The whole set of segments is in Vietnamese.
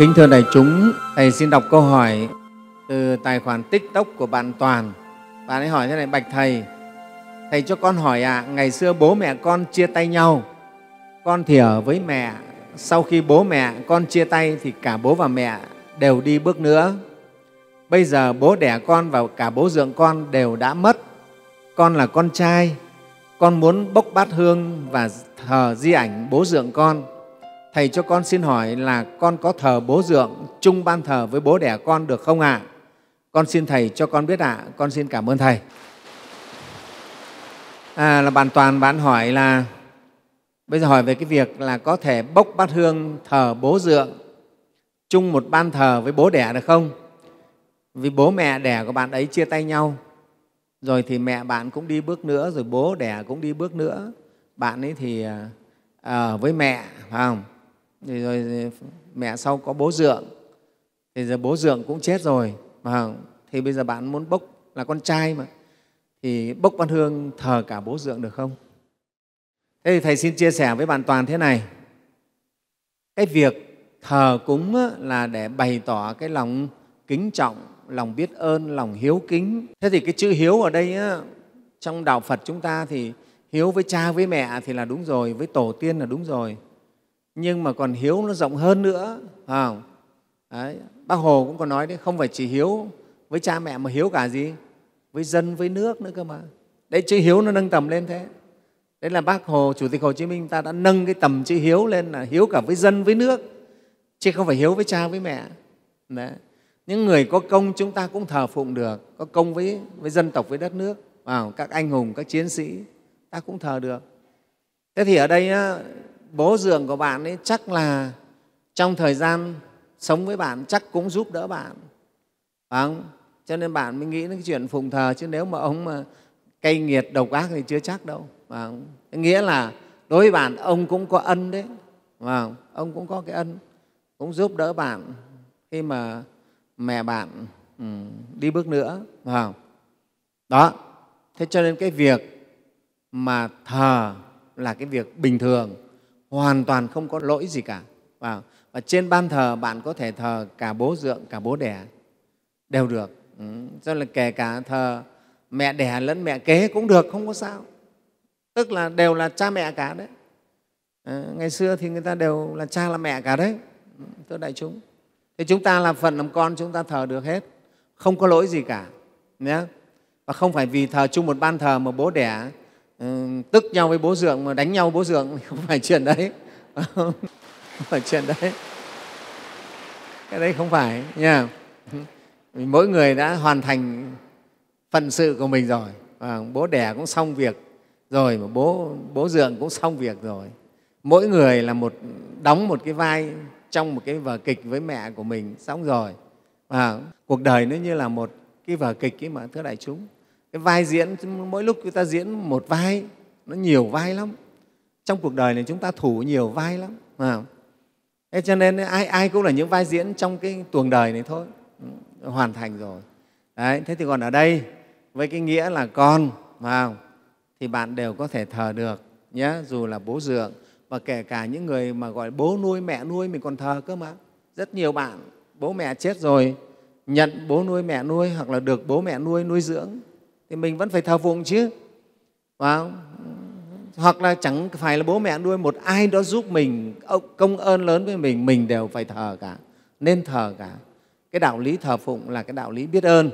Kính thưa đại chúng, Thầy xin đọc câu hỏi từ tài khoản TikTok của bạn Toàn. Bạn ấy hỏi thế này, Bạch Thầy, Thầy cho con hỏi ạ, à, ngày xưa bố mẹ con chia tay nhau, con thì ở với mẹ, sau khi bố mẹ con chia tay thì cả bố và mẹ đều đi bước nữa. Bây giờ bố đẻ con và cả bố dượng con đều đã mất. Con là con trai, con muốn bốc bát hương và thờ di ảnh bố dượng con Thầy cho con xin hỏi là con có thờ bố dượng chung ban thờ với bố đẻ con được không ạ? À? Con xin Thầy cho con biết ạ. À. Con xin cảm ơn Thầy. À, là bạn Toàn bạn hỏi là bây giờ hỏi về cái việc là có thể bốc bát hương thờ bố dượng chung một ban thờ với bố đẻ được không? Vì bố mẹ đẻ của bạn ấy chia tay nhau, rồi thì mẹ bạn cũng đi bước nữa, rồi bố đẻ cũng đi bước nữa. Bạn ấy thì à, ở à, với mẹ, phải không? Thì rồi mẹ sau có bố dượng. Thì giờ bố dượng cũng chết rồi. Mà thì bây giờ bạn muốn bốc là con trai mà. Thì bốc văn hương thờ cả bố dượng được không? Thế thì thầy xin chia sẻ với bạn toàn thế này. Cái việc thờ cúng là để bày tỏ cái lòng kính trọng, lòng biết ơn, lòng hiếu kính. Thế thì cái chữ hiếu ở đây trong đạo phật chúng ta thì hiếu với cha với mẹ thì là đúng rồi, với tổ tiên là đúng rồi nhưng mà còn hiếu nó rộng hơn nữa à, không? Đấy, bác hồ cũng có nói đấy không phải chỉ hiếu với cha mẹ mà hiếu cả gì? Với dân với nước nữa cơ mà. Đấy chữ hiếu nó nâng tầm lên thế. Đấy là bác hồ chủ tịch hồ chí minh ta đã nâng cái tầm chữ hiếu lên là hiếu cả với dân với nước chứ không phải hiếu với cha với mẹ. Đấy. những người có công chúng ta cũng thờ phụng được có công với, với dân tộc với đất nước à, các anh hùng các chiến sĩ ta cũng thờ được. Thế thì ở đây bố dường của bạn ấy chắc là trong thời gian sống với bạn chắc cũng giúp đỡ bạn phải không? cho nên bạn mới nghĩ đến cái chuyện phụng thờ chứ nếu mà ông mà cay nghiệt độc ác thì chưa chắc đâu phải không? nghĩa là đối với bạn ông cũng có ân đấy phải không? ông cũng có cái ân cũng giúp đỡ bạn khi mà mẹ bạn ừ, đi bước nữa phải không? đó thế cho nên cái việc mà thờ là cái việc bình thường hoàn toàn không có lỗi gì cả. Và, và trên ban thờ bạn có thể thờ cả bố dượng cả bố đẻ đều được. Ừ. cho là kể cả thờ mẹ đẻ lẫn mẹ kế cũng được không có sao. Tức là đều là cha mẹ cả đấy. À, ngày xưa thì người ta đều là cha là mẹ cả đấy. Ừ, thưa đại chúng. Thì chúng ta là phần làm con chúng ta thờ được hết. Không có lỗi gì cả nhé và không phải vì thờ chung một ban thờ mà bố đẻ Ừ, tức nhau với bố dượng mà đánh nhau bố dượng không phải chuyện đấy. Không phải chuyện đấy. Cái đấy không phải nha. Mỗi người đã hoàn thành phận sự của mình rồi. À, bố đẻ cũng xong việc rồi mà bố bố dượng cũng xong việc rồi. Mỗi người là một đóng một cái vai trong một cái vở kịch với mẹ của mình xong rồi. Và cuộc đời nó như là một cái vở kịch ấy mà thưa đại chúng cái vai diễn mỗi lúc người ta diễn một vai nó nhiều vai lắm. Trong cuộc đời này chúng ta thủ nhiều vai lắm à. thế cho nên ai ai cũng là những vai diễn trong cái tuồng đời này thôi. Ừ, hoàn thành rồi. Đấy, thế thì còn ở đây với cái nghĩa là con vào thì bạn đều có thể thờ được nhé dù là bố dượng và kể cả những người mà gọi bố nuôi mẹ nuôi mình còn thờ cơ mà. Rất nhiều bạn bố mẹ chết rồi nhận bố nuôi mẹ nuôi hoặc là được bố mẹ nuôi nuôi dưỡng thì mình vẫn phải thờ phụng chứ. Phải hoặc là chẳng phải là bố mẹ nuôi một ai đó giúp mình công ơn lớn với mình mình đều phải thờ cả. Nên thờ cả. Cái đạo lý thờ phụng là cái đạo lý biết ơn.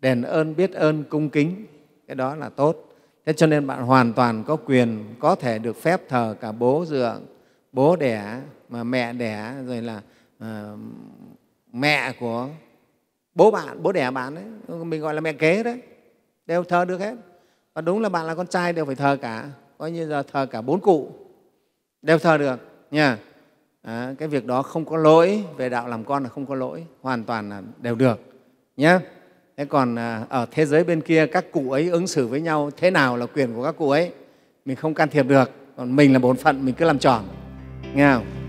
Đền ơn biết ơn cung kính. Cái đó là tốt. Thế cho nên bạn hoàn toàn có quyền có thể được phép thờ cả bố dượng bố đẻ mà mẹ đẻ rồi là uh, mẹ của bố bạn bố đẻ bạn đấy mình gọi là mẹ kế đấy đều thờ được hết. Và đúng là bạn là con trai đều phải thờ cả. Coi như giờ thờ cả bốn cụ. Đều thờ được nha. À, cái việc đó không có lỗi về đạo làm con là không có lỗi. Hoàn toàn là đều được nhé thế còn à, ở thế giới bên kia các cụ ấy ứng xử với nhau thế nào là quyền của các cụ ấy mình không can thiệp được. Còn mình là bổn phận mình cứ làm tròn nghe không?